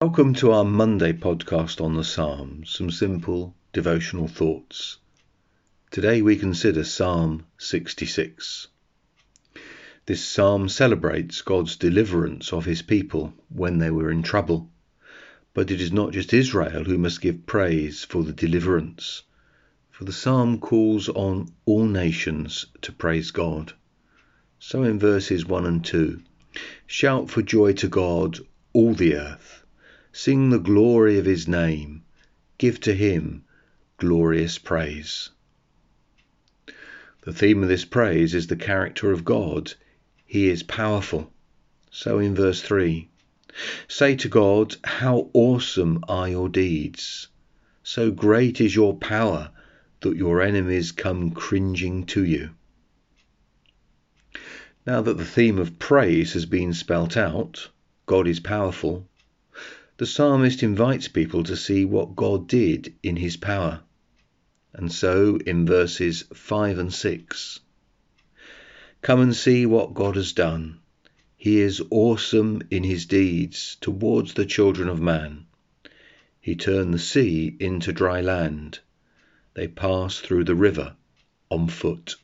Welcome to our Monday podcast on the Psalms, some simple devotional thoughts. Today we consider Psalm 66. This psalm celebrates God's deliverance of his people when they were in trouble. But it is not just Israel who must give praise for the deliverance, for the psalm calls on all nations to praise God. So in verses 1 and 2, shout for joy to God, all the earth Sing the glory of his name. Give to him glorious praise. The theme of this praise is the character of God. He is powerful. So in verse 3, say to God, How awesome are your deeds! So great is your power that your enemies come cringing to you. Now that the theme of praise has been spelt out, God is powerful, the psalmist invites people to see what God did in his power. And so in verses 5 and 6 Come and see what God has done. He is awesome in his deeds towards the children of man. He turned the sea into dry land. They passed through the river on foot.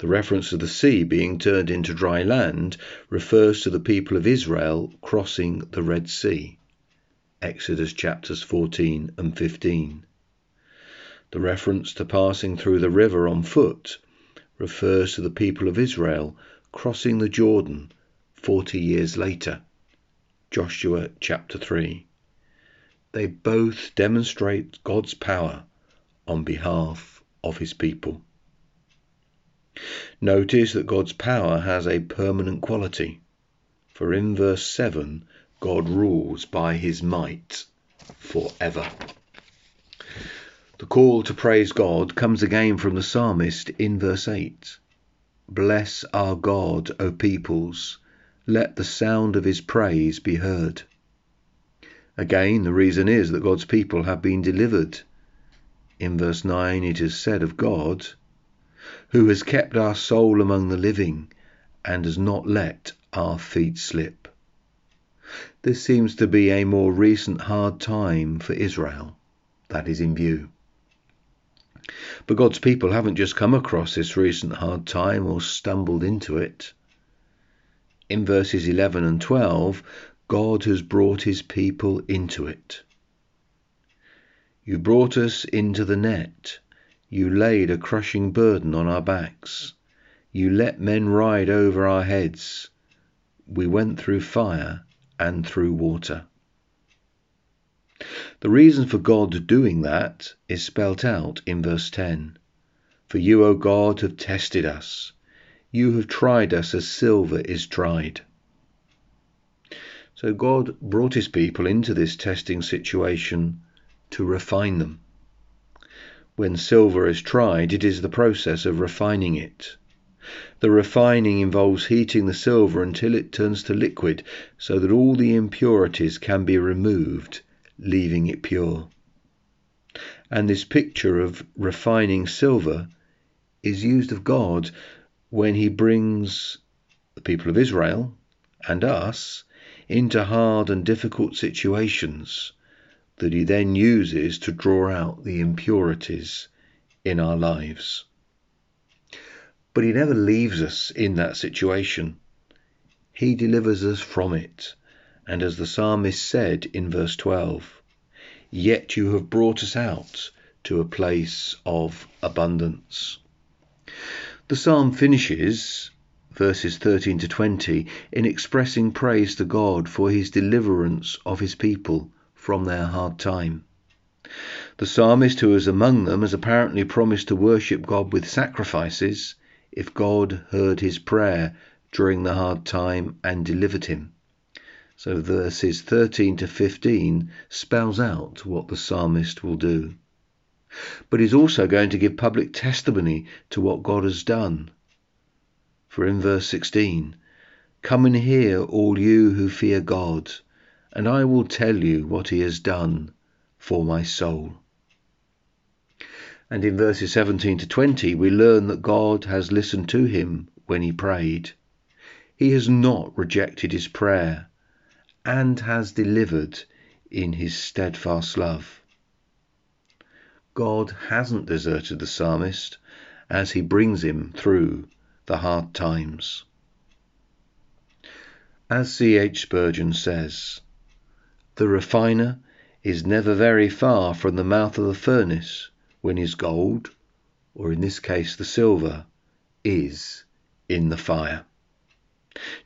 The reference to the sea being turned into dry land refers to the people of Israel crossing the Red Sea. Exodus chapters 14 and 15. The reference to passing through the river on foot refers to the people of Israel crossing the Jordan 40 years later. Joshua chapter 3. They both demonstrate God's power on behalf of his people. Notice that God's power has a permanent quality. For in verse 7, God rules by his might forever. The call to praise God comes again from the psalmist in verse 8. Bless our God, O peoples, let the sound of his praise be heard. Again, the reason is that God's people have been delivered. In verse 9, it is said of God, who has kept our soul among the living and has not let our feet slip. This seems to be a more recent hard time for Israel that is in view. But God's people haven't just come across this recent hard time or stumbled into it. In verses 11 and 12, God has brought his people into it. You brought us into the net you laid a crushing burden on our backs. You let men ride over our heads. We went through fire and through water. The reason for God doing that is spelt out in verse 10. For you, O God, have tested us. You have tried us as silver is tried. So God brought his people into this testing situation to refine them. When silver is tried, it is the process of refining it. The refining involves heating the silver until it turns to liquid so that all the impurities can be removed, leaving it pure. And this picture of refining silver is used of God when he brings the people of Israel and us into hard and difficult situations that he then uses to draw out the impurities in our lives. But he never leaves us in that situation. He delivers us from it. And as the psalmist said in verse 12, Yet you have brought us out to a place of abundance. The psalm finishes, verses 13 to 20, in expressing praise to God for his deliverance of his people from their hard time. The psalmist who was among them has apparently promised to worship God with sacrifices if God heard his prayer during the hard time and delivered him. So verses 13 to 15 spells out what the psalmist will do. But he's also going to give public testimony to what God has done. For in verse 16, Come and hear, all you who fear God and I will tell you what he has done for my soul. And in verses 17 to 20, we learn that God has listened to him when he prayed. He has not rejected his prayer, and has delivered in his steadfast love. God hasn't deserted the psalmist as he brings him through the hard times. As C.H. Spurgeon says, the refiner is never very far from the mouth of the furnace when his gold, or in this case the silver, is in the fire.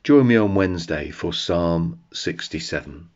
Join me on Wednesday for Psalm 67.